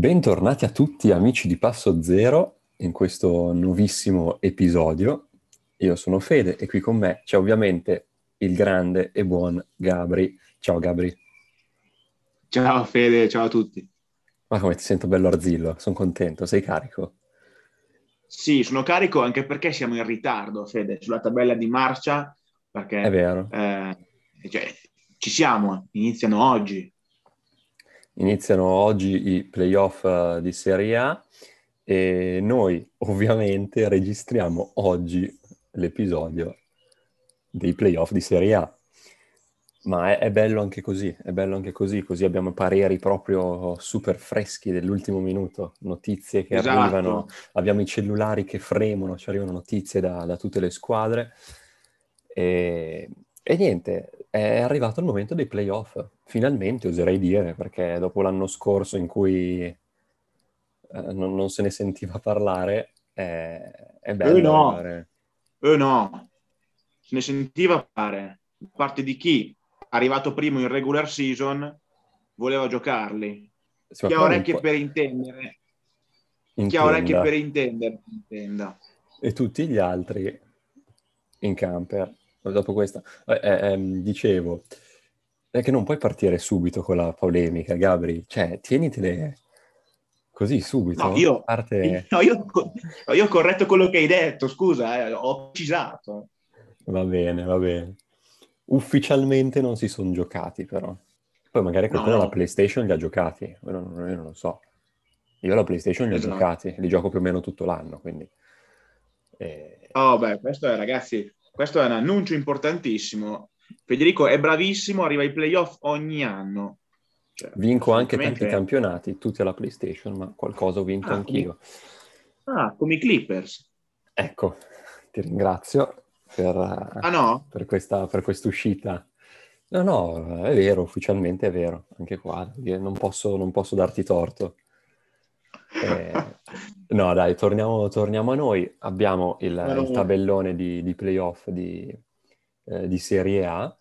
Bentornati a tutti amici di Passo Zero in questo nuovissimo episodio. Io sono Fede e qui con me c'è ovviamente il grande e buon Gabri. Ciao Gabri. Ciao Fede, ciao a tutti. Ma come ti sento bello arzillo, sono contento, sei carico? Sì, sono carico anche perché siamo in ritardo, Fede, sulla tabella di marcia, perché... È vero. Eh, cioè, ci siamo, iniziano oggi. Iniziano oggi i playoff uh, di Serie A e noi ovviamente registriamo oggi l'episodio dei playoff di Serie A. Ma è, è, bello anche così, è bello anche così, così abbiamo pareri proprio super freschi dell'ultimo minuto, notizie che esatto. arrivano, abbiamo i cellulari che fremono, ci arrivano notizie da, da tutte le squadre e, e, niente, è arrivato il momento dei playoff, finalmente oserei dire, perché dopo l'anno scorso in cui eh, non, non, se ne sentiva parlare, è, è bello. Eh no, eh no, se ne sentiva parlare, da parte di chi arrivato primo in regular season, voleva giocarli. Sì, chi ha orecchie per intendere, Intenda. chi ha orecchie per intendere, intenda. E tutti gli altri in camper. Dopo questa, eh, eh, ehm, dicevo, è che non puoi partire subito con la polemica, Gabri. Cioè, tienitele così subito. No, io, parte... no, io, io, ho corretto quello che hai detto, scusa, eh, ho precisato. Va bene, va bene ufficialmente non si sono giocati però. Poi magari qualcuno no, no. la PlayStation li ha giocati, io non, io non, lo so. Io la PlayStation li ho esatto. giocati, li gioco più o meno tutto l'anno, quindi... Eh... Oh beh, questo è ragazzi, questo è un annuncio importantissimo. Federico è bravissimo, arriva ai playoff ogni anno. Cioè, Vinco anche tanti campionati, tutti alla PlayStation, ma qualcosa ho vinto ah, anch'io. Come... Ah, come i Clippers. Ecco, ti ringrazio per, ah, no? per, questa, per quest'uscita. No, no, è vero, ufficialmente è vero, anche qua, non posso, non posso darti torto. Eh, no, dai, torniamo, torniamo, a noi. Abbiamo il, il tabellone di, di playoff di, eh, di, Serie A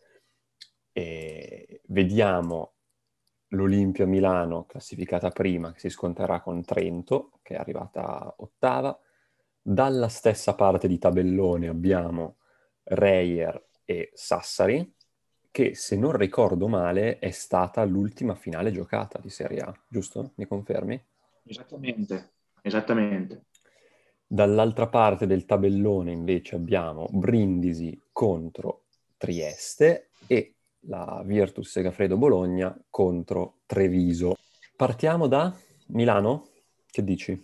e vediamo l'Olimpia Milano classificata prima che si scontrerà con Trento, che è arrivata ottava. Dalla stessa parte di tabellone abbiamo Reyer e Sassari, che se non ricordo male è stata l'ultima finale giocata di Serie A, giusto? Mi confermi? Esattamente, esattamente. Dall'altra parte del tabellone invece abbiamo Brindisi contro Trieste e la Virtus Segafredo Bologna contro Treviso. Partiamo da Milano? Che dici?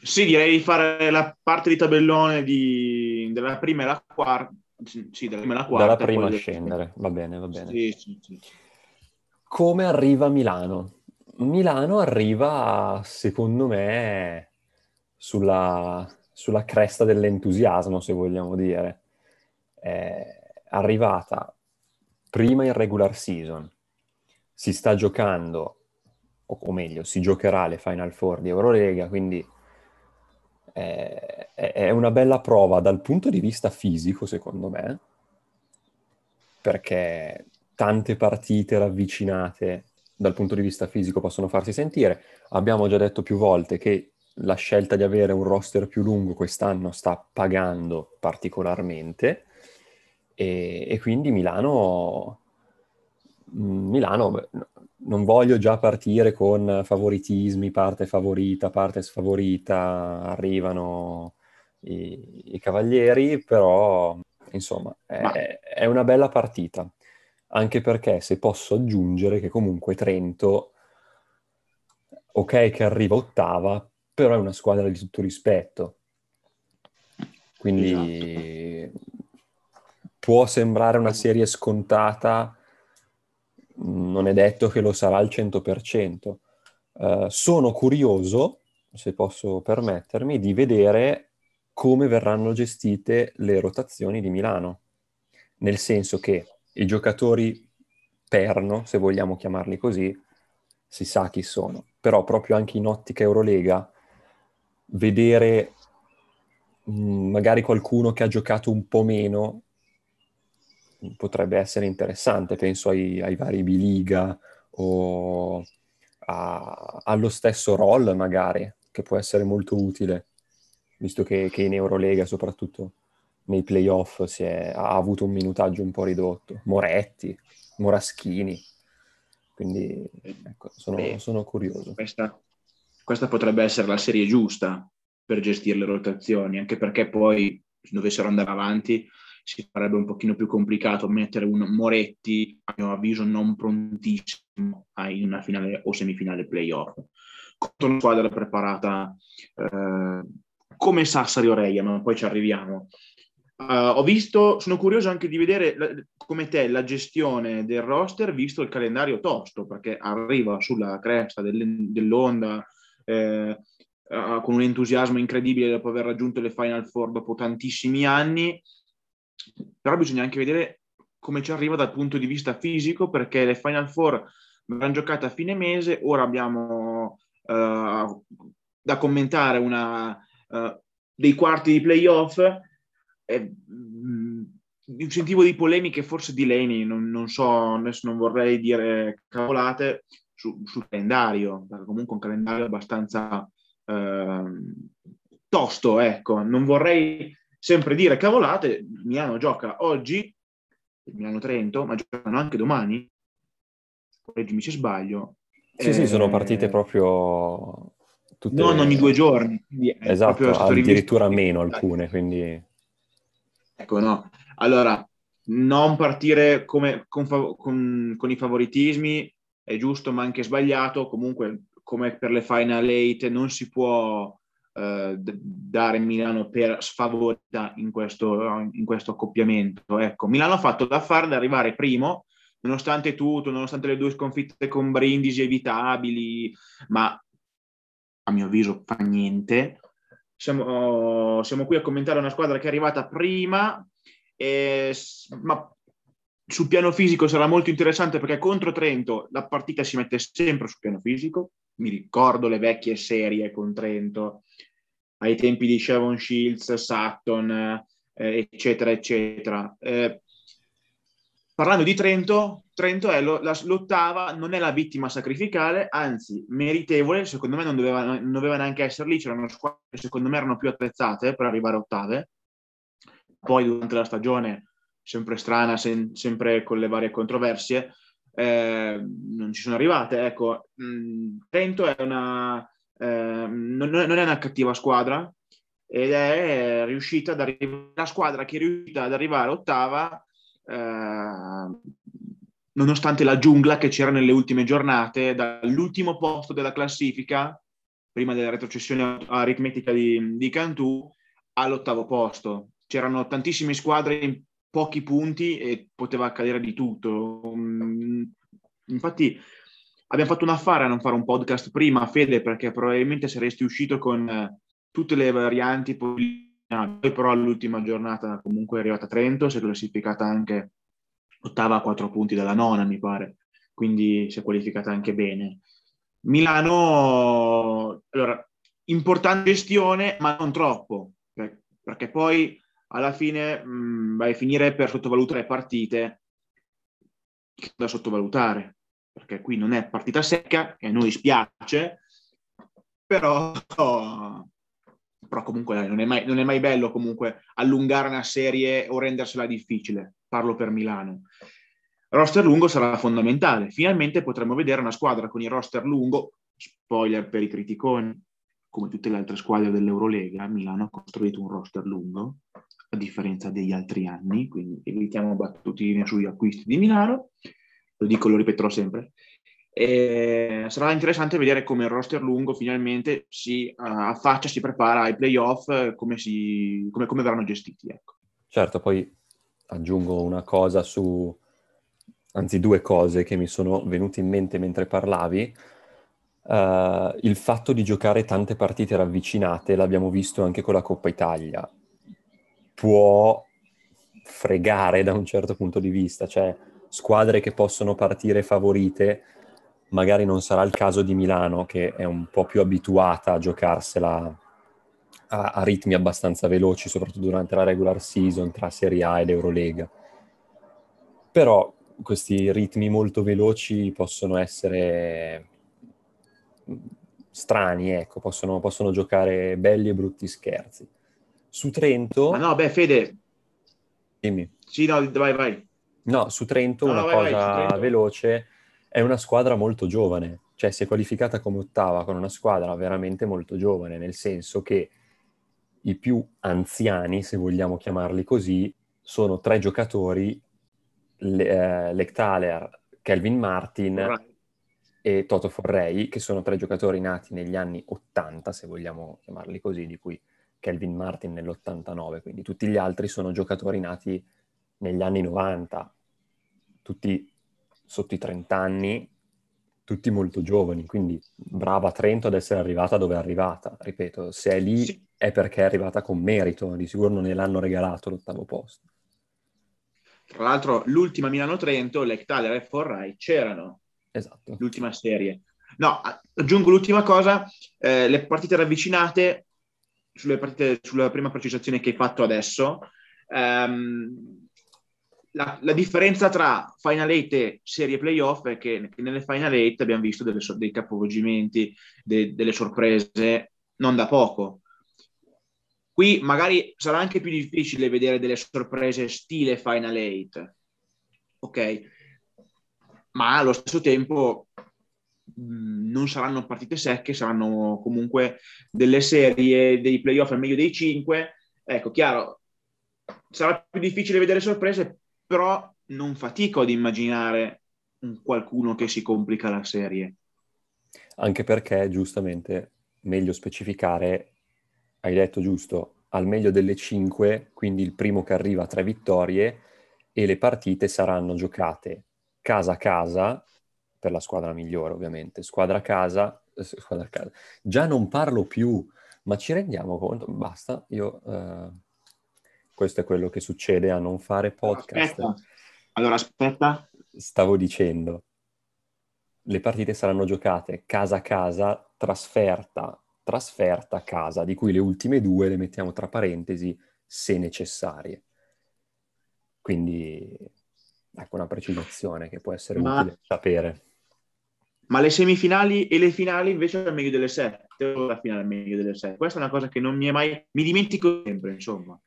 Sì, direi di fare la parte di tabellone di, della prima e la quarta. Sì, della prima e la quarta. Dalla prima a scendere, va bene, va bene. Sì, sì, sì. Come arriva Milano? Milano arriva, secondo me, sulla, sulla cresta dell'entusiasmo, se vogliamo dire. È arrivata prima in regular season, si sta giocando, o meglio, si giocherà le Final Four di Eurolega, quindi è, è una bella prova dal punto di vista fisico, secondo me, perché tante partite ravvicinate dal punto di vista fisico possono farsi sentire. Abbiamo già detto più volte che la scelta di avere un roster più lungo quest'anno sta pagando particolarmente e, e quindi Milano, Milano non voglio già partire con favoritismi, parte favorita, parte sfavorita, arrivano i, i cavalieri, però insomma è, Ma... è, una bella partita, anche perché se posso aggiungere che comunque Trento, ok che arriva ottava, però è una squadra di tutto rispetto, quindi esatto. può sembrare una serie scontata, non è detto che lo sarà al 100%. Uh, eh, sono curioso, se posso permettermi, di vedere come verranno gestite le rotazioni di Milano. Nel senso che i giocatori perno, se vogliamo chiamarli così, si sa chi sono. Però proprio anche in ottica Eurolega, vedere mh, mm, magari qualcuno che ha giocato un po' meno potrebbe essere interessante, penso ai, ai vari B-Liga o ha, ha lo stesso roll magari, che può essere molto utile, visto che, che in Eurolega soprattutto nei playoff è, ha avuto un minutaggio un po' ridotto. Moretti, Moraschini, quindi ecco, sono, Beh, sono curioso. Questa, questa potrebbe essere la serie giusta per gestire le rotazioni, anche perché poi se dovessero andare avanti si farebbe un pochino più complicato mettere un Moretti, a mio avviso, non prontissimo in una finale o semifinale playoff. Contro una squadra preparata eh, come Sassari o Reia, ma poi ci arriviamo. Uh, ho visto, sono curioso anche di vedere la, come te la gestione del roster, visto il calendario tosto, perché arriva sulla cresta del, dell'onda eh, uh, con un entusiasmo incredibile dopo aver raggiunto le Final Four dopo tantissimi anni. Però bisogna anche vedere come ci arriva dal punto di vista fisico, perché le Final Four verranno giocate a fine mese, ora abbiamo uh, da commentare una, uh, dei quarti di playoff, eh, un sentivo di polemiche forse di Leni, non, non, so, adesso non vorrei dire cavolate, su, sul calendario, perché comunque un calendario abbastanza uh, tosto, ecco, non vorrei sempre dire cavolate, Milano gioca oggi, Milano-Trento, ma giocano anche domani, correggimi se sbaglio. Sì, eh, sì, sono partite proprio... Tutte... Non ogni due giorni. Esatto, addirittura meno alcune, quindi... Ecco, no. Allora, non partire come, con, con, con, i favoritismi è giusto ma anche sbagliato, comunque come per le Final Eight non si può eh, dare Milano per sfavorita in questo, in questo accoppiamento. Ecco, Milano ha fatto da fare ad arrivare primo, nonostante tutto, nonostante le due sconfitte con Brindisi evitabili, ma a mio avviso fa niente. Siamo, siamo qui a commentare una squadra che è arrivata prima, e, ma sul piano fisico sarà molto interessante perché contro Trento la partita si mette sempre sul piano fisico. Mi ricordo le vecchie serie con Trento, ai tempi di Shavon Shields, Sutton, eh, eccetera, eccetera. Eh, parlando di Trento, Trento è lo, la, l'ottava, non è la vittima sacrificale, anzi meritevole, secondo me non doveva, non doveva neanche essere lì, c'erano squadre che secondo me erano più attrezzate per arrivare a ottave. Poi durante la stagione, sempre strana, sen, sempre con le varie controversie, eh, non ci sono arrivate. Ecco, mm, Trento è una eh, non, non, è una cattiva squadra ed è riuscita ad arrivare, una squadra che è riuscita ad arrivare ottava eh, nonostante la giungla che c'era nelle ultime giornate, dall'ultimo posto della classifica, prima della retrocessione aritmetica di, di Cantù, all'ottavo posto. C'erano tantissime squadre in pochi punti e poteva accadere di tutto. Mm, infatti abbiamo fatto un affare a non fare un podcast prima, Fede, perché probabilmente saresti uscito con eh, tutte le varianti, poi però all'ultima giornata comunque è arrivata a Trento, si è classificata anche ottava a quattro punti dalla nona, mi pare, quindi si è qualificata anche bene. Milano, allora, importante gestione, ma non troppo, perché poi alla fine mh, mm, vai a finire per sottovalutare partite da sottovalutare perché qui non è partita secca e a noi spiace, però, però comunque non è, mai, non è mai bello comunque allungare una serie o rendersela difficile, parlo per Milano. Roster lungo sarà fondamentale. Finalmente potremo vedere una squadra con il roster lungo, spoiler per i criticoni, come tutte le altre squadre dell'Eurolega, Milano ha costruito un roster lungo, a differenza degli altri anni, quindi evitiamo battutine sugli acquisti di Milano lo dico, lo ripeterò sempre. E sarà interessante vedere come il roster lungo finalmente si uh, affaccia, si prepara ai playoff, come, si, come, come verranno gestiti. Ecco. Certo, poi aggiungo una cosa su, anzi due cose che mi sono venute in mente mentre parlavi. Uh, il fatto di giocare tante partite ravvicinate, l'abbiamo visto anche con la Coppa Italia, può fregare da un certo punto di vista, cioè squadre che possono partire favorite, magari non sarà il caso di Milano, che è un po' più abituata a giocarsela a, a ritmi abbastanza veloci, soprattutto durante la regular season tra Serie A ed Eurolega. Però questi ritmi molto veloci possono essere strani, ecco, possono, possono giocare belli e brutti scherzi. Su Trento... Ma no, beh, Fede... Dimmi. Sì, no, vai, vai. No, su Trento no, una vai, cosa vai, Trento. veloce, è una squadra molto giovane, cioè si è qualificata come ottava con una squadra veramente molto giovane, nel senso che i più anziani, se vogliamo chiamarli così, sono tre giocatori, Le- eh, Lectaler, Kelvin Martin right. e Toto Forrei, che sono tre giocatori nati negli anni 80, se vogliamo chiamarli così, di cui Kelvin Martin nell'89, quindi tutti gli altri sono giocatori nati negli anni 90, tutti sotto i 30 anni, tutti molto giovani, quindi brava Trento ad essere arrivata dove è arrivata. Ripeto, se è lì sì. è perché è arrivata con merito, di sicuro non gliel'hanno regalato l'ottavo posto. Tra l'altro l'ultima Milano-Trento, Lectaler e Forrai c'erano. Esatto. L'ultima serie. No, aggiungo l'ultima cosa, eh, le partite ravvicinate, sulle partite, sulla prima precisazione che hai fatto adesso, ehm, la, la, differenza tra Final 8 e serie playoff è che nelle Final 8 abbiamo visto delle, dei capovolgimenti, de, delle sorprese, non da poco. Qui magari sarà anche più difficile vedere delle sorprese stile Final 8, ok? Ma allo stesso tempo non saranno partite secche, saranno comunque delle serie dei playoff al meglio dei 5. Ecco, chiaro, sarà più difficile vedere sorprese, però non fatico ad immaginare un qualcuno che si complica la serie. Anche perché, giustamente, meglio specificare, hai detto giusto, al meglio delle cinque, quindi il primo che arriva a tre vittorie, e le partite saranno giocate casa a casa, per la squadra migliore ovviamente, squadra a casa, eh, squadra a casa. Già non parlo più, ma ci rendiamo conto, basta, io... Uh questo è quello che succede a non fare podcast. Aspetta. Allora, aspetta. Stavo dicendo, le partite saranno giocate casa a casa, trasferta, trasferta a casa, di cui le ultime due le mettiamo tra parentesi se necessarie. Quindi, ecco una precisazione che può essere ma, utile sapere. Ma le semifinali e le finali invece è meglio delle sette, o la finale è meglio delle sette. Questa è una cosa che non mi è mai... mi dimentico sempre, insomma.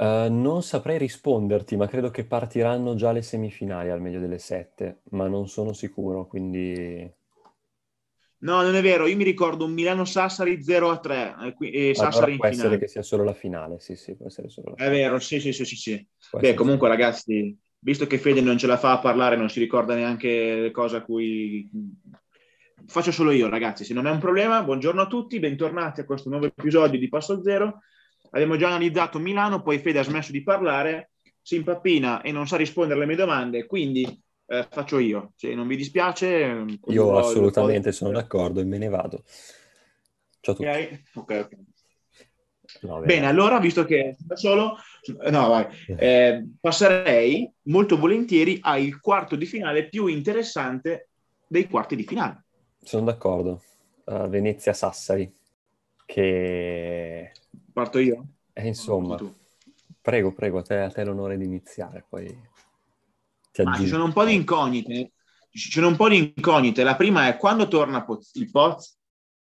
Uh, non saprei risponderti, ma credo che partiranno già le semifinali al meglio delle sette, ma non sono sicuro, quindi... No, non è vero, io mi ricordo un Milano-Sassari 0-3 e Sassari allora in può essere che sia solo la finale, sì, sì, può essere solo la finale. È vero, sì, sì, sì, sì. sì. Beh, comunque solo. ragazzi, visto che Fede non ce la fa a parlare, non si ricorda neanche le cose a cui... Faccio solo io, ragazzi, se non è un problema, buongiorno a tutti, bentornati a questo nuovo episodio di Passo Zero abbiamo già analizzato Milano, poi Fede ha smesso di parlare, si impappina e non sa rispondere alle mie domande, quindi eh, faccio io. Se non vi dispiace... Io assolutamente sono d'accordo e me ne vado. Ciao a tutti. Ok, ok. No, bene, allora, visto che da solo, no, vai, eh, passerei molto volentieri al quarto di finale più interessante dei quarti di finale. Sono d'accordo. Uh, Venezia-Sassari, che Parto io? Eh, insomma, prego, prego, a te, a te l'onore di iniziare, poi ti ah, ci sono un po' di incognite. Ci sono un po' di incognite. La prima è quando torna il Poz?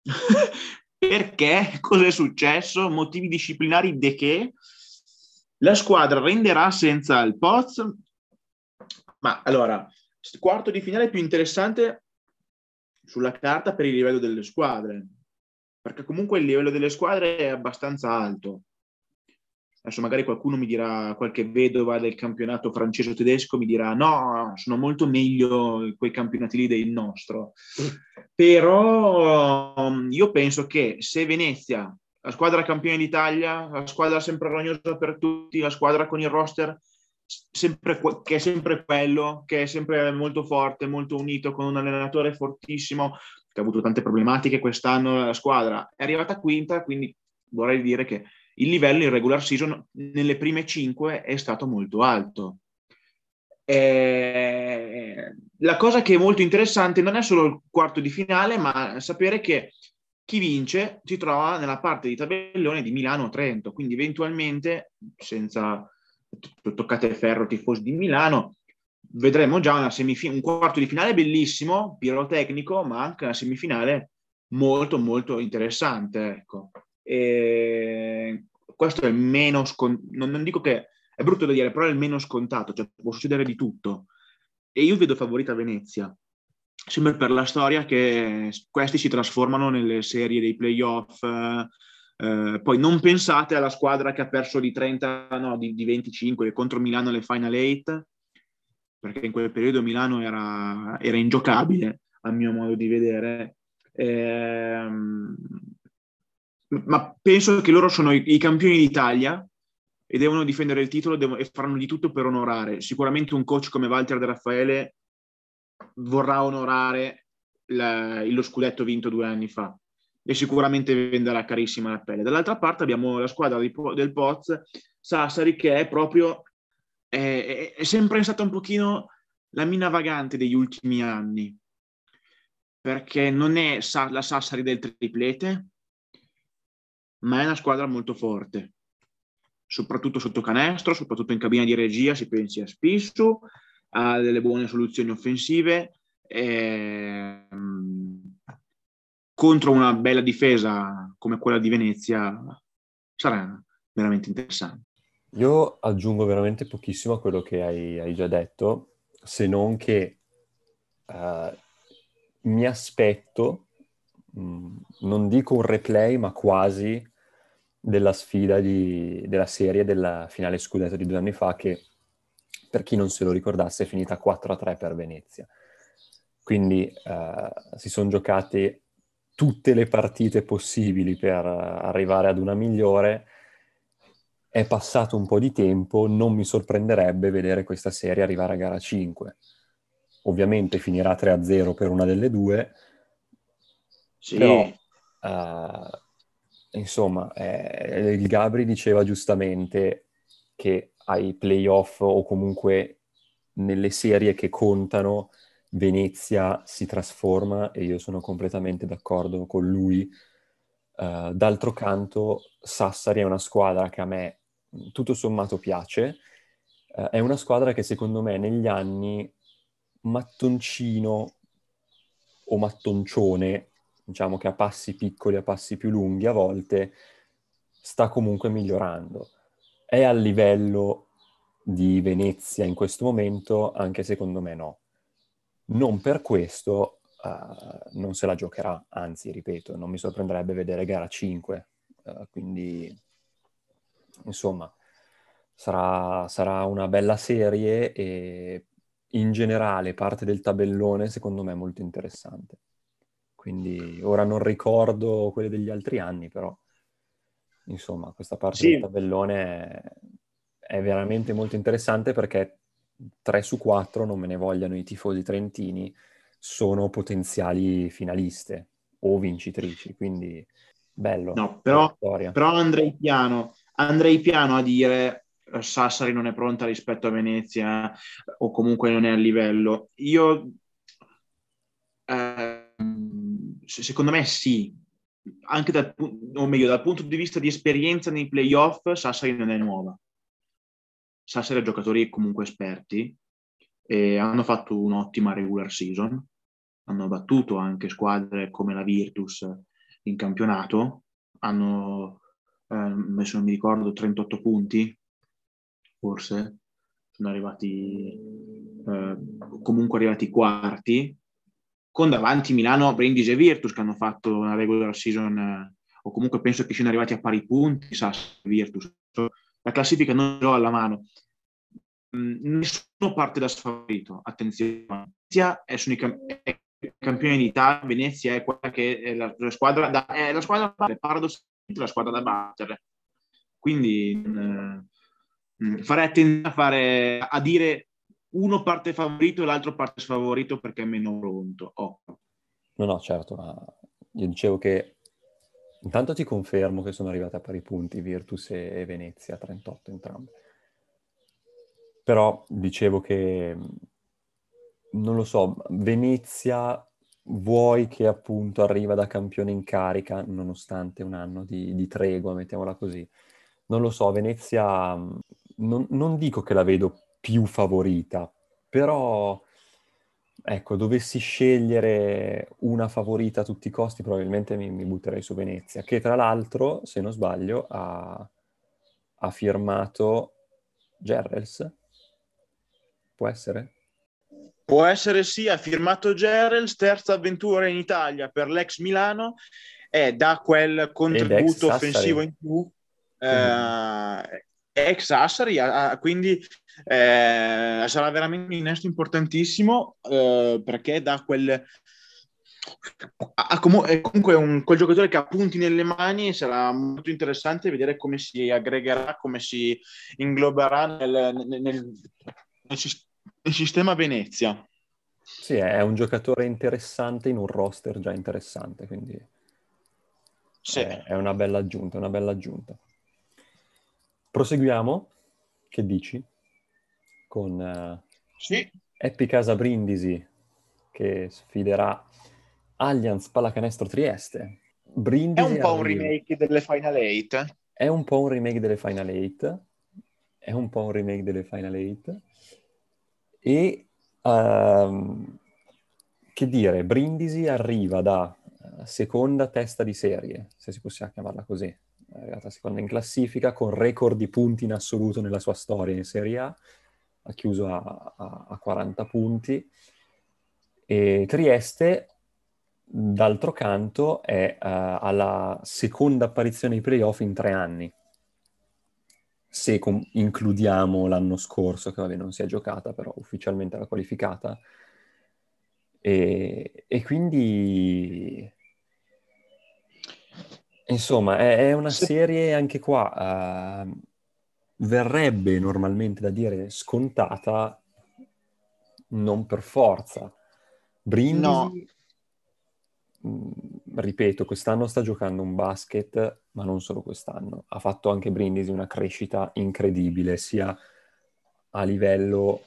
Perché? Cosa è successo? Motivi disciplinari di che? La squadra renderà senza il Poz? Ma allora, quarto di finale più interessante sulla carta per il livello delle squadre perché comunque il livello delle squadre è abbastanza alto. Adesso magari qualcuno mi dirà, qualche vedova del campionato francese o tedesco mi dirà no, sono molto meglio quei campionati lì del nostro. Però um, io penso che se Venezia, la squadra campione d'Italia, la squadra sempre rognosa per tutti, la squadra con il roster sempre, che è sempre quello, che è sempre molto forte, molto unito, con un allenatore fortissimo, che ha avuto tante problematiche quest'anno la squadra, è arrivata quinta, quindi vorrei dire che il livello in regular season nelle prime cinque è stato molto alto. Eh, la cosa che è molto interessante non è solo il quarto di finale, ma sapere che chi vince si trova nella parte di tabellone di Milano-Trento, quindi eventualmente, senza toccate ferro tifosi di Milano, vedremo già una semifin- un quarto di finale bellissimo, pirotecnico, ma anche una semifinale molto molto interessante. Ecco. E questo è il meno scontato, non, non, dico che è brutto da dire, però è il meno scontato, cioè può succedere di tutto. E io vedo favorita Venezia, sempre per la storia che questi si trasformano nelle serie dei playoff. Eh, poi non pensate alla squadra che ha perso di 30, no, di, di 25 contro Milano alle Final 8, perché in quel periodo Milano era, era ingiocabile, a mio modo di vedere. Eh, ma penso che loro sono i, i campioni d'Italia e devono difendere il titolo devono, e faranno di tutto per onorare. Sicuramente un coach come Walter De Raffaele vorrà onorare la, lo scudetto vinto due anni fa e sicuramente venderà carissima la pelle. Dall'altra parte abbiamo la squadra di, del Poz, Sassari, che è proprio, è, è sempre stata un pochino la mina vagante degli ultimi anni, perché non è la Sassari del triplete, ma è una squadra molto forte, soprattutto sotto canestro, soprattutto in cabina di regia, si pensi a Spissu, ha delle buone soluzioni offensive, e, um, contro una bella difesa come quella di Venezia sarà veramente interessante. Io aggiungo veramente pochissimo a quello che hai, hai già detto, se non che uh, mi aspetto, mh, mm, non dico un replay, ma quasi della sfida di, della serie della finale scudetto di due anni fa che, per chi non se lo ricordasse, è finita 4-3 per Venezia. Quindi uh, si sono giocate tutte le partite possibili per arrivare ad una migliore. È passato un po' di tempo, non mi sorprenderebbe vedere questa serie arrivare a gara 5. Ovviamente finirà 3-0 per una delle due, sì. però uh, insomma, eh, il Gabri diceva giustamente che ai playoff o comunque nelle serie che contano Venezia si trasforma e io sono completamente d'accordo con lui. Uh, d'altro canto, Sassari è una squadra che a me tutto sommato piace. Uh, è una squadra che secondo me negli anni mattoncino o mattoncione diciamo che a passi piccoli, a passi più lunghi a volte, sta comunque migliorando. È al livello di Venezia in questo momento? Anche secondo me no. Non per questo uh, non se la giocherà, anzi, ripeto, non mi sorprenderebbe vedere gara 5. Uh, eh, quindi, insomma, sarà, sarà una bella serie e in generale parte del tabellone secondo me è molto interessante. Quindi ora non ricordo quelle degli altri anni, però insomma questa parte sì. del tabellone è, è veramente molto interessante perché 3 su 4, non me ne vogliano i tifosi trentini, sono potenziali finaliste o vincitrici, quindi bello. No, però, però andrei, piano, andrei piano a dire eh, Sassari non è pronta rispetto a Venezia o comunque non è a livello. Io eh, secondo me sì, anche dal, o meglio, dal punto di vista di esperienza nei playoff, Sassari non è nuova. Sassari ha giocatori comunque esperti e hanno fatto un'ottima regular season, hanno battuto anche squadre come la Virtus in campionato, hanno eh, messo, non mi ricordo, 38 punti, forse, sono arrivati eh, comunque arrivati quarti con davanti Milano, Brindisi e Virtus che hanno fatto una regular season eh, o comunque penso che siano arrivati a pari punti e Virtus. La classifica non ho alla mano. Mm, nessuno parte da sfavorito, attenzione. Venezia è, è campione d'Italia, Venezia è quella che è la, la squadra da, è la squadra paradossalmente la squadra da battere. Quindi eh, farei attenzione a, fare, a dire uno parte favorito e l'altro parte sfavorito perché è meno pronto. Oh. No, no, certo, ma io dicevo che intanto ti confermo che sono arrivate a pari punti Virtus e Venezia, 38 entrambe. Però dicevo che, non lo so, Venezia vuoi che appunto arriva da campione in carica, nonostante un anno di, di tregua, mettiamola così. Non lo so, Venezia, non, non dico che la vedo più favorita, però ecco, dovessi scegliere una favorita a tutti i costi, probabilmente mi, mi butterei su Venezia, che tra l'altro, se non sbaglio, ha, ha firmato Gerrels. Può essere? Può essere sì, ha firmato Gerrels, terza avventura in Italia per l'ex Milano e da quel contributo offensivo in più. Eh, ex Sassari, quindi eh, sarà veramente un innesto importantissimo eh, perché da quel ha comunque un, quel giocatore che ha punti nelle mani sarà molto interessante vedere come si aggregherà, come si ingloberà nel, nel, nel, nel sistema Venezia. Sì, è un giocatore interessante in un roster già interessante, quindi sì. è, è una bella aggiunta, una bella aggiunta. Proseguiamo, che dici? Con uh, sì. Epi Casa Brindisi che sfiderà Allianz Pallacanestro Trieste. Brindisi è un po' un remake delle Final Eight. È un po' un remake delle Final Eight. È un po' un remake delle Final Eight. E um, che dire, Brindisi arriva da uh, seconda testa di serie, se si possiamo chiamarla così, è arrivata seconda in classifica con record di punti in assoluto nella sua storia in Serie A, ha chiuso a, a, a 40 punti. E Trieste, d'altro canto, è uh, alla seconda apparizione ai playoff in tre anni. Se com- includiamo l'anno scorso, che vabbè non si è giocata, però ufficialmente era qualificata. E, e quindi Insomma, è, è una serie anche qua, uh, verrebbe normalmente da dire scontata, non per forza. Brindisi, no. mh, mm, ripeto, quest'anno sta giocando un basket, ma non solo quest'anno. Ha fatto anche Brindisi una crescita incredibile, sia a livello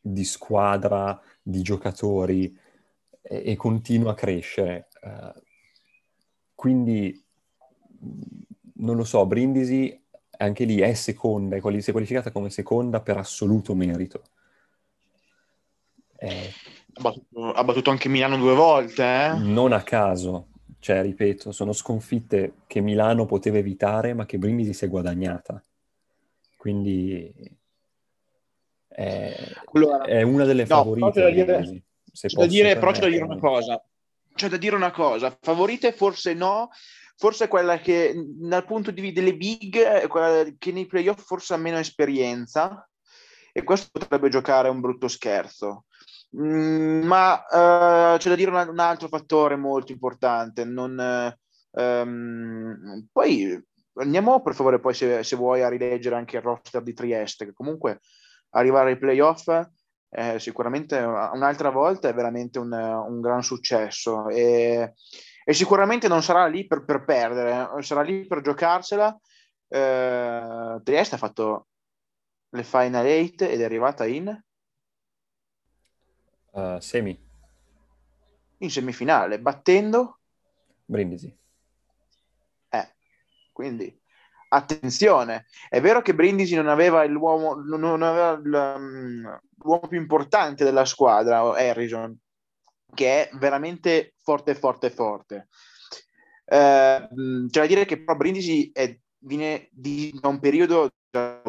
di squadra, di giocatori, e, e continua a crescere. Uh, quindi non lo so, Brindisi anche lì è seconda, è quali- si è qualificata come seconda per assoluto merito. Eh, ha, battuto, ha, battuto, anche Milano due volte, eh? Non a caso, cioè, ripeto, sono sconfitte che Milano poteva evitare, ma che Brindisi si è guadagnata. Quindi è, allora, è una delle no, favorite. Da dire, c'è da dire, però c'è da dire una cosa. C'è da dire una cosa. Favorite forse no, forse quella che dal punto di vista delle big, quella che nei playoff forse ha meno esperienza e questo potrebbe giocare un brutto scherzo. Mm, ma uh, c'è da dire un, un, altro fattore molto importante. Non, um, poi andiamo per favore poi se, se, vuoi a rileggere anche il roster di Trieste, che comunque arrivare ai playoff eh, sicuramente un'altra volta è veramente un, un gran successo. E, e sicuramente non sarà lì per, per perdere, sarà lì per giocarsela. Eh, Trieste ha fatto le Final 8 ed è arrivata in uh, semi. In semifinale, battendo Brindisi. Eh, quindi attenzione. È vero che Brindisi non aveva l'uomo, non aveva l'uomo più importante della squadra, Harrison, che è veramente forte, forte, forte. Eh, c'è da dire che però Brindisi è, viene da un periodo per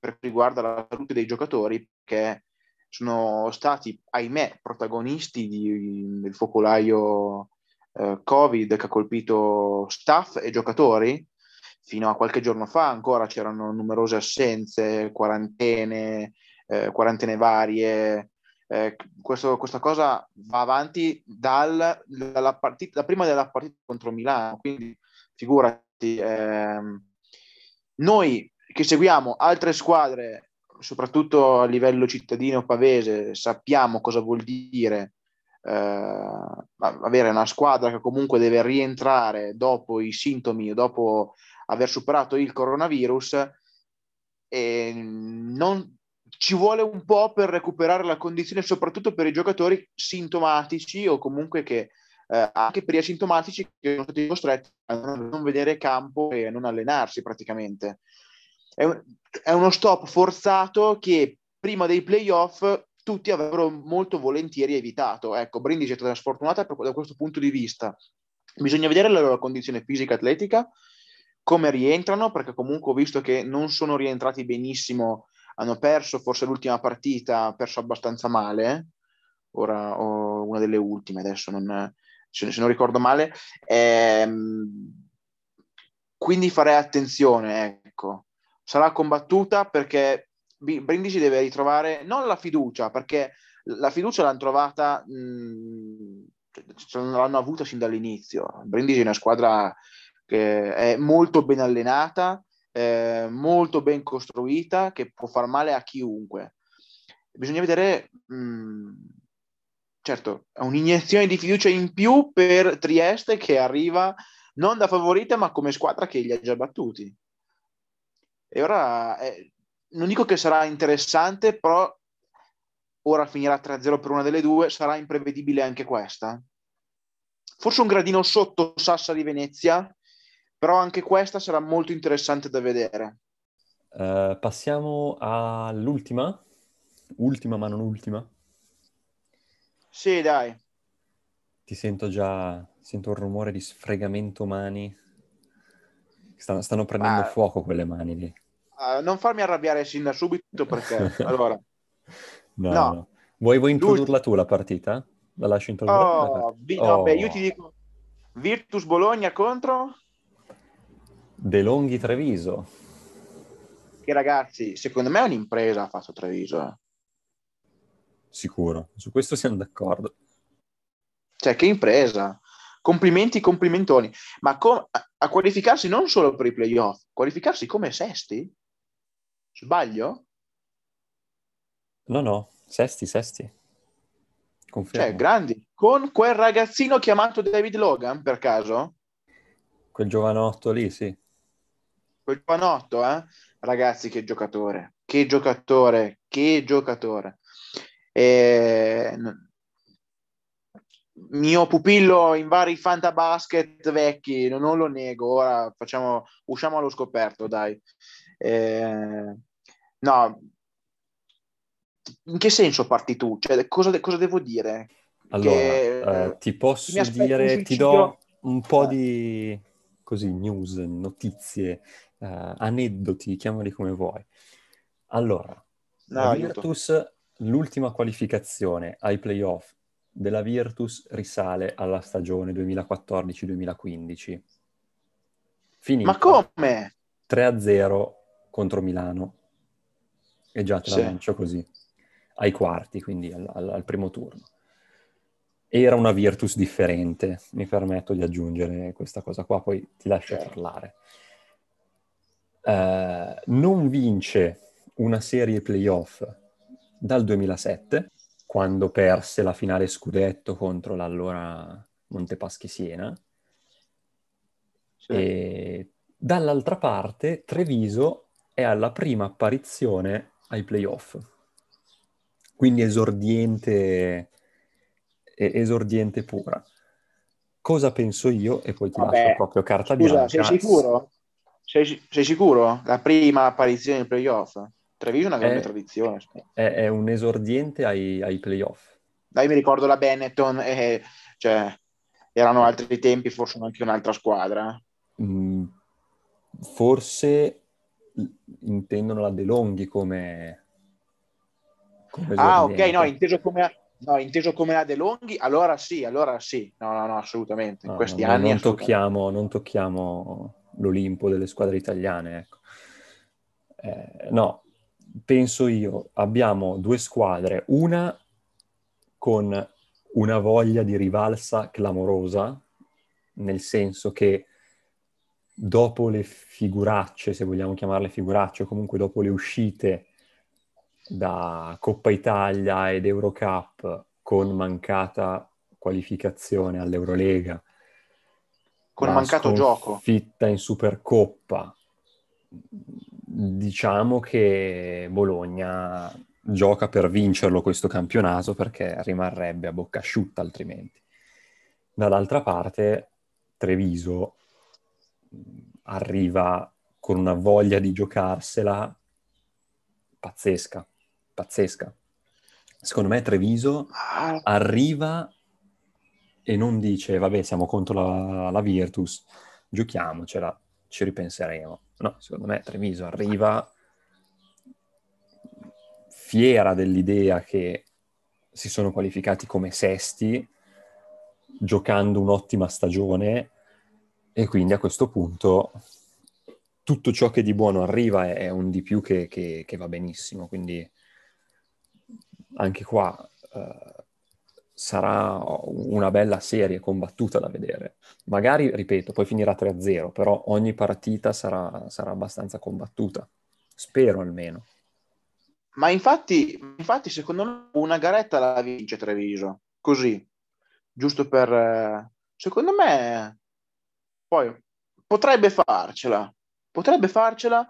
quanto riguarda la salute dei giocatori, che sono stati, ahimè, protagonisti di, del focolaio eh, Covid che ha colpito staff e giocatori. Fino a qualche giorno fa ancora c'erano numerose assenze, quarantene, eh, quarantene varie, eh, questo, questa cosa va avanti dal, dalla partita, da prima della partita contro Milano, quindi figurati, ehm, noi che seguiamo altre squadre, soprattutto a livello cittadino pavese, sappiamo cosa vuol dire eh, avere una squadra che comunque deve rientrare dopo i sintomi, dopo aver superato il coronavirus. E non, ci vuole un po' per recuperare la condizione, soprattutto per i giocatori sintomatici o comunque che eh, anche per gli asintomatici che sono stati costretti a non vedere campo e a non allenarsi praticamente. È, è uno stop forzato che prima dei playoff tutti avrebbero molto volentieri evitato. Ecco, Brindisi è stata sfortunata da questo punto di vista. Bisogna vedere la loro condizione fisica atletica, come rientrano, perché comunque ho visto che non sono rientrati benissimo, hanno perso forse l'ultima partita, perso abbastanza male, ora ho una delle ultime, adesso non, se, non ricordo male. Ehm, quindi farei attenzione, ecco. Sarà combattuta perché Brindisi deve ritrovare non la fiducia, perché la fiducia l'hanno trovata, mh, l'hanno avuta sin dall'inizio. Brindisi è una squadra che è molto ben allenata, eh, molto ben costruita, che può far male a chiunque. Bisogna vedere, mh, certo, un'iniezione di fiducia in più per Trieste che arriva non da favorita, ma come squadra che li ha già battuti. E ora eh, non dico che sarà interessante, però ora finirà 3-0 per una delle due, sarà imprevedibile anche questa. Forse un gradino sotto Sassa di Venezia, però anche questa sarà molto interessante da vedere. Uh, passiamo all'ultima, ultima ma non ultima. Sì, dai. Ti sento già, sento un rumore di sfregamento mani. Stanno, stanno prendendo ah. fuoco quelle mani lì. Uh, non farmi arrabbiare sin da subito perché allora no, no. no. Vuoi, vuoi introdurla tu la partita? La lascio introdurre? Oh, vi- oh. no, beh, io ti dico Virtus Bologna contro De Longhi Treviso. Che ragazzi, secondo me è un'impresa ha fatto Treviso. Eh. Sicuro, su questo siamo d'accordo. Cioè, che impresa. Complimenti, complimentoni. Ma com- a qualificarsi non solo per i playoff, qualificarsi come sesti? Sbaglio? No, no, sesti, sesti. Confermo. Cioè, grandi. Con quel ragazzino chiamato David Logan, per caso? Quel giovanotto lì, sì. Quel giovanotto, eh? Ragazzi, che giocatore. Che giocatore, che giocatore. E... Mio pupillo in vari fantabasket vecchi, non lo nego, ora facciamo, usciamo allo scoperto, dai. Eh, no, in che senso parti tu? Cioè, cosa, cosa devo dire? Allora, che, eh, ti posso dire, ti do un po' eh. di così, news, notizie, uh, aneddoti, chiamali come vuoi. Allora, no, la Virtus, aiuto. l'ultima qualificazione ai playoff della Virtus risale alla stagione 2014-2015. Finita. Ma come? 3-0 contro Milano. E già te la sì. lancio così, ai quarti, quindi al, al, al, primo turno. Era una Virtus differente, mi permetto di aggiungere questa cosa qua, poi ti lascio certo. parlare. Uh, non vince una serie playoff dal 2007, quando perse la finale scudetto contro l'allora Montepaschi Siena. Sì. E dall'altra parte Treviso è alla prima apparizione ai playoff. Quindi esordiente, esordiente pura. Cosa penso io? E poi ti Vabbè, lascio proprio carta scusa, bianca. Sei sicuro? Sei, sei, sicuro? La prima apparizione ai playoff? Treviso è una grande è, tradizione. È, è, un esordiente ai, ai playoff. Dai, mi ricordo la Benetton, e, cioè, erano altri tempi, forse anche un'altra squadra. Mm, forse intendono la De Longhi come, come ah ok no inteso come, no inteso come la De Longhi allora sì allora sì. No no no assolutamente in no, questi no, anni non tocchiamo, non tocchiamo l'Olimpo delle squadre italiane ecco. eh, no penso io abbiamo due squadre una con una voglia di rivalsa clamorosa nel senso che dopo le figuracce, se vogliamo chiamarle figuracce, o comunque dopo le uscite da Coppa Italia ed Eurocup con mancata qualificazione all'Eurolega, con mancato gioco, fitta in Supercoppa, diciamo che Bologna gioca per vincerlo questo campionato perché rimarrebbe a bocca asciutta altrimenti. Dall'altra parte, Treviso arriva con una voglia di giocarsela pazzesca, pazzesca. secondo me Treviso ah. arriva e non dice, vabbè, siamo contro la, la Virtus, giochiamocela, ci ripenseremo. No, secondo me Treviso arriva fiera dell'idea che si sono qualificati come sesti, giocando un'ottima stagione, e quindi a questo punto tutto ciò che di buono arriva è, un di più che, che, che va benissimo. Quindi anche qua uh, sarà una bella serie combattuta da vedere. Magari, ripeto, poi finirà 3-0, però ogni partita sarà, sarà abbastanza combattuta. Spero almeno. Ma infatti, infatti, secondo me una garetta la vince Treviso, così, giusto per... Secondo me, poi potrebbe farcela, potrebbe farcela.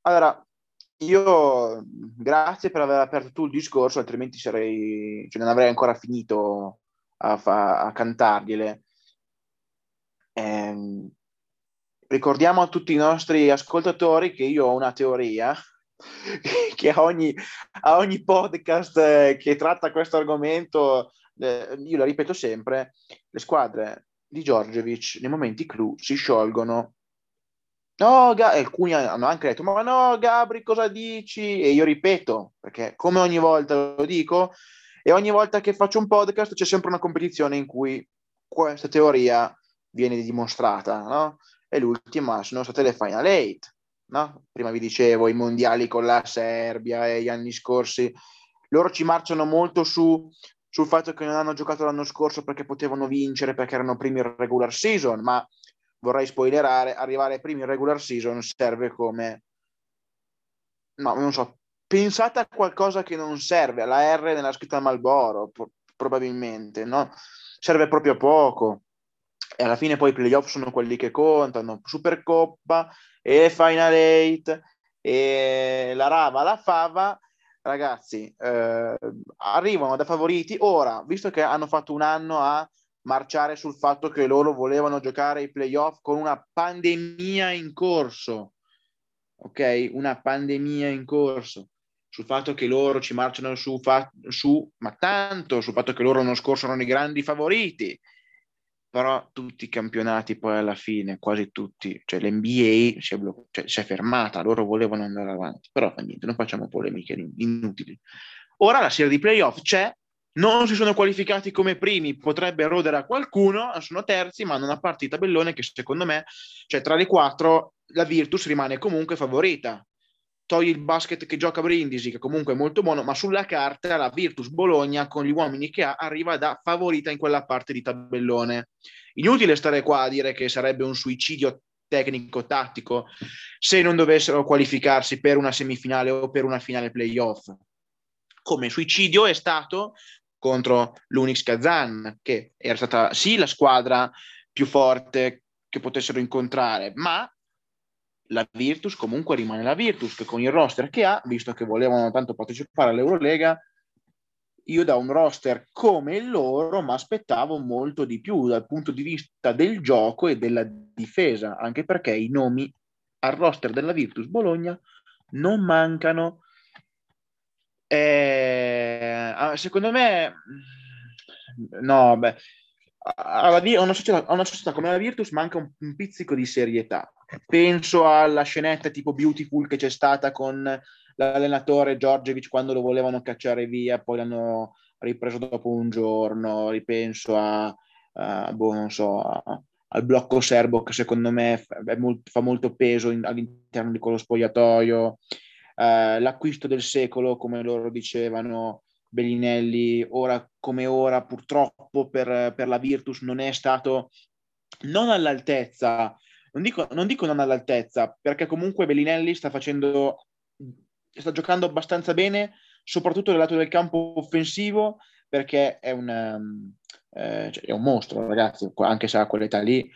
Allora, io grazie per aver aperto tu il discorso, altrimenti sarei, cioè non avrei ancora finito a, fa, a cantargliele. Eh, ricordiamo a tutti i nostri ascoltatori che io ho una teoria che a ogni, a ogni podcast eh, che tratta questo argomento, eh, io la ripeto sempre, le squadre di Giorgevic nei momenti clou si sciolgono No, Ga- alcuni hanno anche detto, ma no, Gabri, cosa dici? E io ripeto, perché come ogni volta lo dico, e ogni volta che faccio un podcast c'è sempre una competizione in cui questa teoria viene dimostrata, no? E l'ultima sono state le Final Eight, no? Prima vi dicevo, i mondiali con la Serbia e gli anni scorsi, loro ci marciano molto su, sul fatto che non hanno giocato l'anno scorso perché potevano vincere, perché erano primi in regular season, ma vorrei spoilerare, arrivare ai primi in regular season serve come, no, non so, pensate a qualcosa che non serve, alla R nella scritta Malboro, pro- probabilmente, no? Serve proprio poco. E alla fine poi i playoff sono quelli che contano, Supercoppa e Final Eight e la rava, la fava, ragazzi, eh, arrivano da favoriti. Ora, visto che hanno fatto un anno a marciare sul fatto che loro volevano giocare i playoff con una pandemia in corso, ok? Una pandemia in corso, sul fatto che loro ci marciano su, fa- su ma tanto sul fatto che loro l'anno scorso erano i grandi favoriti, però tutti i campionati poi alla fine, quasi tutti, cioè l'NBA si è, bloc- cioè, si è fermata, loro volevano andare avanti, però niente, non facciamo polemiche inutili. Ora la serie di playoff c'è, non si sono qualificati come primi, potrebbe erodere a qualcuno, sono terzi, ma hanno una parte di tabellone che secondo me, cioè tra le quattro, la Virtus rimane comunque favorita. Togli il basket che gioca Brindisi, che comunque è molto buono, ma sulla carta la Virtus Bologna, con gli uomini che ha, arriva da favorita in quella parte di tabellone. Inutile stare qua a dire che sarebbe un suicidio tecnico-tattico se non dovessero qualificarsi per una semifinale o per una finale playoff come suicidio è stato contro l'Unix Kazan, che era stata sì la squadra più forte che potessero incontrare, ma la Virtus comunque rimane la Virtus, che con il roster che ha, visto che volevano tanto partecipare all'Eurolega, io da un roster come loro mi aspettavo molto di più dal punto di vista del gioco e della difesa, anche perché i nomi al roster della Virtus Bologna non mancano. Eh, ah, secondo me, no, beh, a una, società, a una società come la Virtus manca un, un, pizzico di serietà. Penso alla scenetta tipo Beautiful che c'è stata con l'allenatore Giorgevic quando lo volevano cacciare via, poi l'hanno ripreso dopo un giorno. Ripenso a, a boh, non so, a, al blocco serbo che secondo me molto, fa molto peso in, all'interno di quello spogliatoio eh, l'acquisto del secolo, come loro dicevano Bellinelli, ora come ora purtroppo per, per la Virtus non è stato non all'altezza, non dico, non dico non all'altezza, perché comunque Bellinelli sta facendo, sta giocando abbastanza bene, soprattutto nel lato del campo offensivo, perché è un, um, eh, cioè è un mostro, ragazzi, anche se ha quell'età lì,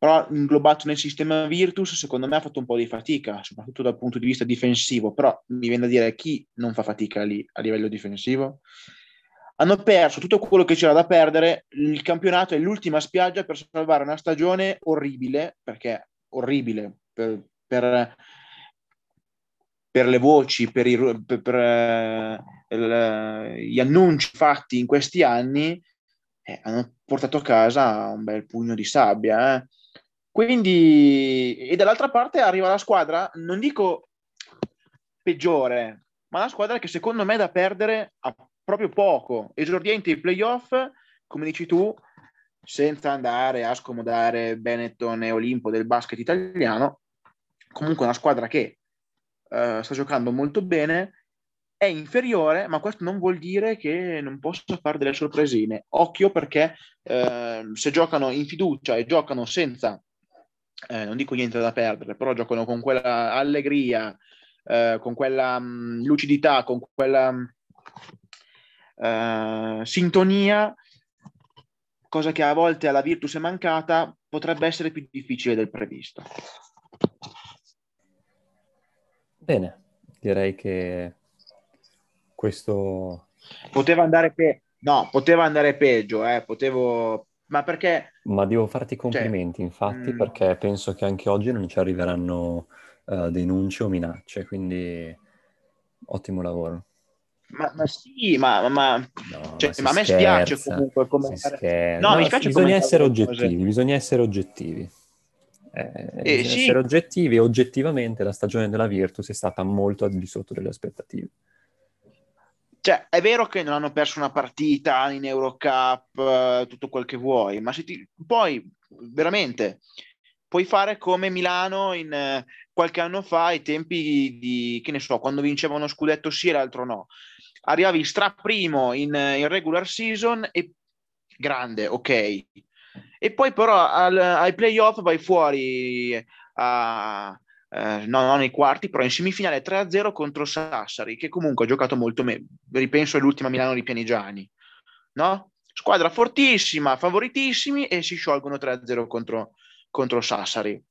però inglobato nel sistema Virtus secondo me ha fatto un po' di fatica, soprattutto dal punto di vista difensivo, però mi viene da dire chi non fa fatica lì a livello difensivo. Hanno perso tutto quello che c'era da perdere, il campionato è l'ultima spiaggia per salvare una stagione orribile, perché orribile, per, per per le voci, per, i, per, per uh, il, gli annunci fatti in questi anni, eh, hanno portato a casa un bel pugno di sabbia. Eh. Quindi, e dall'altra parte arriva la squadra, non dico peggiore, ma la squadra che secondo me da perdere ha proprio poco. Esordiente i playoff, come dici tu, senza andare a scomodare Benetton e Olimpo del basket italiano, comunque una squadra che uh, sta giocando molto bene, è inferiore, ma questo non vuol dire che non possa fare delle sorpresine. Occhio perché uh, se giocano in fiducia e giocano senza, eh, non dico niente da perdere, però giocano con quella allegria, eh, con quella mh, lucidità, con quella uh, sintonia, cosa che a volte alla Virtus è mancata, potrebbe essere più difficile del previsto. Bene, direi che questo... Poteva andare, pe- no, poteva andare peggio, eh, potevo... Ma perché... Ma devo farti cioè, complimenti, cioè, infatti, mh... Mm. perché penso che anche oggi non ci arriveranno uh, denunce o minacce, quindi ottimo lavoro. Ma, ma, sì, ma, ma, no, cioè, ma a me spiace comunque commentare. No, no, mi spiace bisogna essere oggettivi, cose. bisogna essere oggettivi. Eh, eh, sì. essere oggettivi e oggettivamente la stagione della Virtus è stata molto al di sotto delle aspettative. Cioè, è vero che non hanno perso una partita in Eurocup, uh, tutto quel che vuoi, ma se ti... poi veramente puoi fare come Milano in uh, qualche anno fa, ai tempi di, che ne so, quando vinceva uno scudetto sì e l'altro no arrivavi straprimo in, in regular season e grande, ok. E poi però al, ai playoff vai fuori a, eh, no, non nei quarti, però in semifinale 3-0 contro Sassari, che comunque ha giocato molto meglio. Ripenso all'ultima Milano di Pianigiani, no? Squadra fortissima, favoritissimi e si sciolgono 3-0 contro, contro Sassari.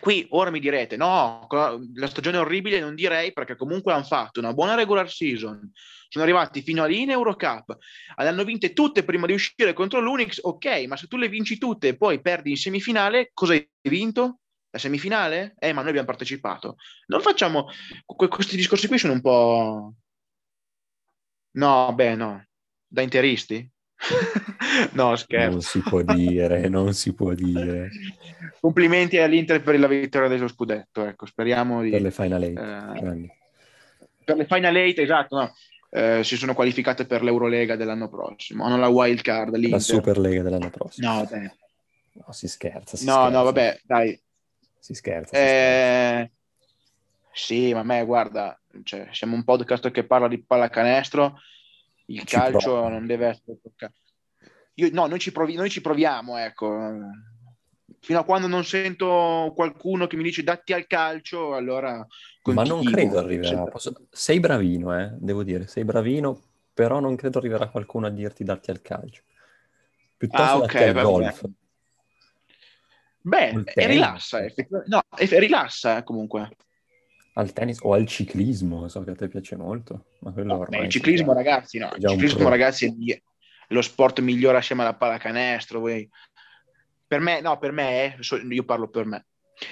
Qui ora mi direte, no, la stagione è orribile, non direi perché comunque hanno fatto una buona regular season, sono arrivati fino a lì in Eurocup, le hanno vinte tutte prima di uscire contro l'Unix, ok, ma se tu le vinci tutte e poi perdi in semifinale, cosa hai vinto? La semifinale? Eh, ma noi abbiamo partecipato. Non facciamo, questi discorsi qui sono un po'... No, beh, no, da interisti? no, scherzo. Non si può dire, non si può dire. Complimenti all'Inter per la vittoria dello scudetto, ecco, speriamo di... Per le Final Eight. Eh, per le Final Eight, esatto, no. Eh, si sono qualificate per l'Eurolega dell'anno prossimo, hanno la wild card, l'Inter. La Superlega dell'anno prossimo. No, beh. No, si scherza. Si no, scherza. no, vabbè, dai. Si scherza. Si eh... Sì, ma a me, guarda, cioè, siamo un podcast che parla di pallacanestro il ci calcio prova. non deve essere toccato. Io, no, noi ci, provi, noi ci proviamo, ecco. Fino a quando non sento qualcuno che mi dice datti al calcio, allora... Ma non credo arriverà. Posso... Sei bravino, eh? devo dire, sei bravino, però non credo arriverà qualcuno a dirti datti al calcio. Piuttosto ah, okay, al golf. Beh, rilassa, no, rilassa eh, comunque al tennis o al ciclismo, so che a te piace molto. Ma quello no, beh, il ciclismo, ragazzi, no, il ciclismo, ragazzi, è lo sport migliore assieme alla pallacanestro. Voi. Per me, no, per me, eh, io parlo per me.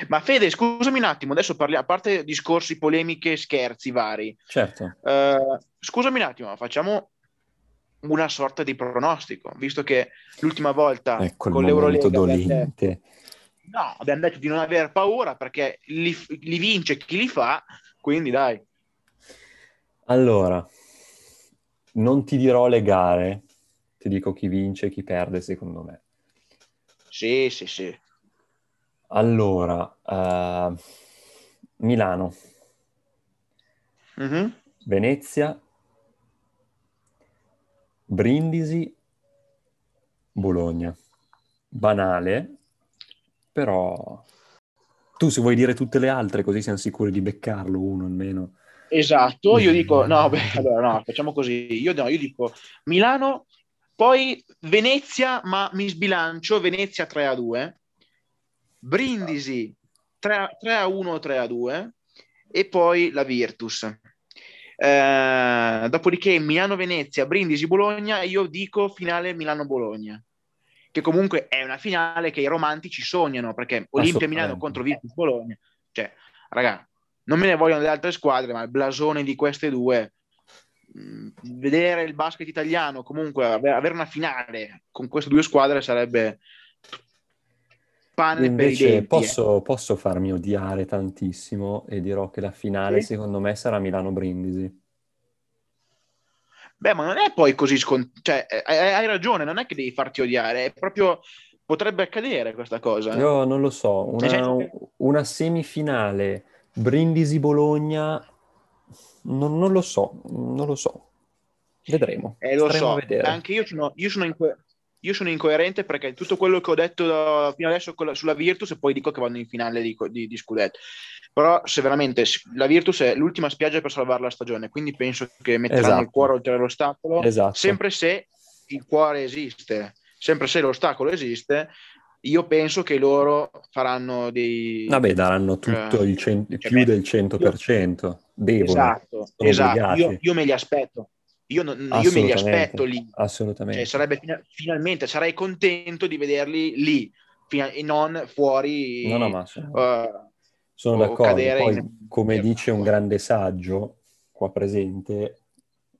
Ma Fede, scusami un attimo, adesso parliamo, a parte discorsi, polemiche, scherzi vari. Certo. Uh, scusami un attimo, facciamo una sorta di pronostico, visto che l'ultima volta ecco con l'Eurolega dolente. No, abbiamo detto di non aver paura perché li, li vince chi li fa, quindi dai. Allora, non ti dirò le gare, ti dico chi vince e chi perde secondo me. Sì, sì, sì. Allora, uh, Milano, mm-hmm. Venezia, Brindisi, Bologna. Banale, però tu se vuoi dire tutte le altre così siamo sicuri di beccarlo uno almeno. Esatto, io dico, no, beh, allora no, facciamo così, io, no, io dico Milano, poi Venezia, ma mi sbilancio, Venezia 3 a 2, Brindisi 3, 3 a 1 3 a 2 e poi la Virtus. Eh, dopodiché Milano-Venezia, Brindisi-Bologna, io dico finale Milano-Bologna che comunque è una finale che i romantici sognano, perché Olimpia Milano contro Virtus Bologna, cioè, raga, non me ne vogliono le altre squadre, ma il blasone di queste due, mm, vedere il basket italiano, comunque avere una finale con queste due squadre sarebbe pane Invece per i denti. Posso, eh. posso farmi odiare tantissimo e dirò che la finale sì. secondo me sarà Milano-Brindisi. Beh, ma non è poi così scontato, cioè, hai, hai, ragione, non è che devi farti odiare, è proprio potrebbe accadere questa cosa. Io non lo so, una, una semifinale Brindisi-Bologna, non, non, lo so, non lo so. Vedremo. Eh, lo so, anche io sono, io sono, inco- io sono, incoerente perché tutto quello che ho detto fino adesso la, sulla Virtus e poi dico che vanno in finale di, di, di Scudetto. Però se veramente la Virtus è l'ultima spiaggia per salvare la stagione, quindi penso che metteranno esatto. il cuore oltre l'ostacolo, esatto. sempre se il cuore esiste, sempre se l'ostacolo esiste, io penso che loro faranno dei... Vabbè, daranno tutto il cent- cioè, più del 100%. Devono. Esatto, esatto. Io, io, me li aspetto. Io, non, io me li aspetto lì. Assolutamente. Cioè, sarebbe fina- finalmente, sarei contento di vederli lì fina- e non fuori. No, no, ma sono, uh, sono d'accordo. Poi, in... come dice un grande saggio qua presente,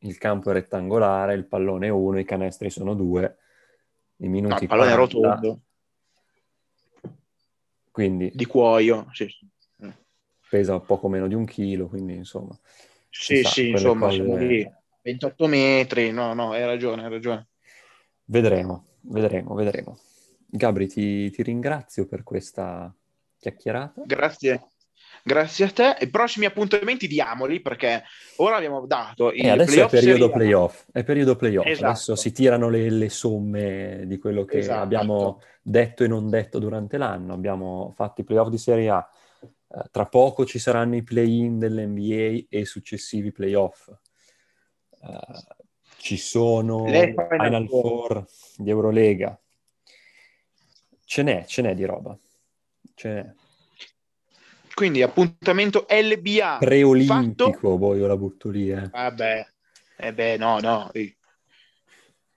il campo è rettangolare, il pallone è uno, i canestri sono due. I minuti no, il pallone 40, è rotondo quindi, di cuoio, sì. Pesa poco meno di un chilo, quindi insomma. Sì, sì, insomma, cose... siamo lì. 28 metri, no, no, hai ragione, hai ragione. Vedremo, vedremo, vedremo. Gabri, ti, ti ringrazio per questa chiacchierata. Grazie. Grazie a te. I prossimi appuntamenti diamoli perché ora abbiamo dato. E eh, adesso è periodo serie... playoff. È periodo playoff. Esatto. Adesso si tirano le, le, somme di quello che esatto. abbiamo detto e non detto durante l'anno. Abbiamo fatto i playoff di Serie A. Uh, tra poco ci saranno i play-in dell'NBA e i successivi playoff. Uh, ci sono le Final Four di Eurolega. Ce n'è, ce n'è di roba. Ce n'è. Quindi appuntamento LBA. Preolimpico, fatto... poi io la butto lì. Eh. Vabbè, eh beh, no, no.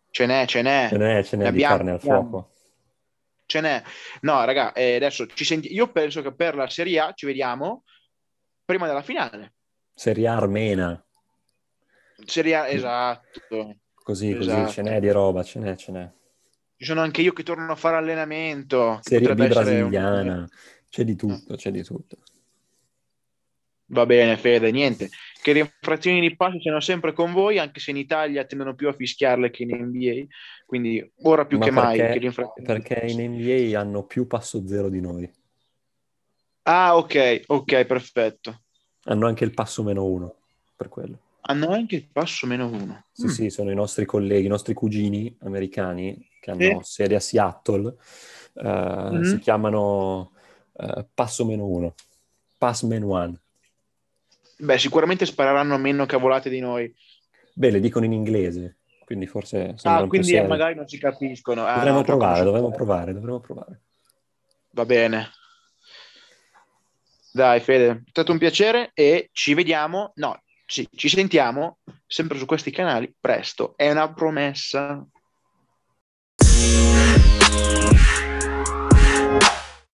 Ce n'è, ce n'è. Ce n'è, ce n'è di carne al fuoco. Ce n'è. No, raga, eh, adesso ci senti... Io penso che per la Serie A ci vediamo prima della finale. Serie A armena. Serie A, esatto. Così, esatto. così, ce n'è di roba, ce n'è, ce n'è. Ci sono anche io che torno a fare allenamento. Serie B brasiliana. Un... C'è di tutto, c'è di tutto. Va bene, Fede, niente. Che le infrazioni di passo siano sempre con voi, anche se in Italia tendono più a fischiarle che in NBA. Quindi ora più Ma che perché, mai. Che perché in NBA hanno più passo zero di noi. Ah, ok, ok, perfetto. Hanno anche il passo meno uno, per quello. Hanno anche il passo meno uno. Sì, mm. sì, sono i nostri colleghi, i nostri cugini americani che hanno sì. sede a Seattle. Uh, mm-hmm. Si chiamano uh, passo meno uno, pass meno one. Beh, sicuramente spareranno meno cavolate di noi. Beh, le dicono in inglese, quindi forse... Ah, quindi magari non si capiscono. Ah, dovremmo no, provare, dovremmo provare, dovremmo provare. Va bene. Dai, Fede, è stato un piacere e ci vediamo, no, sì, ci sentiamo sempre su questi canali presto. È una promessa.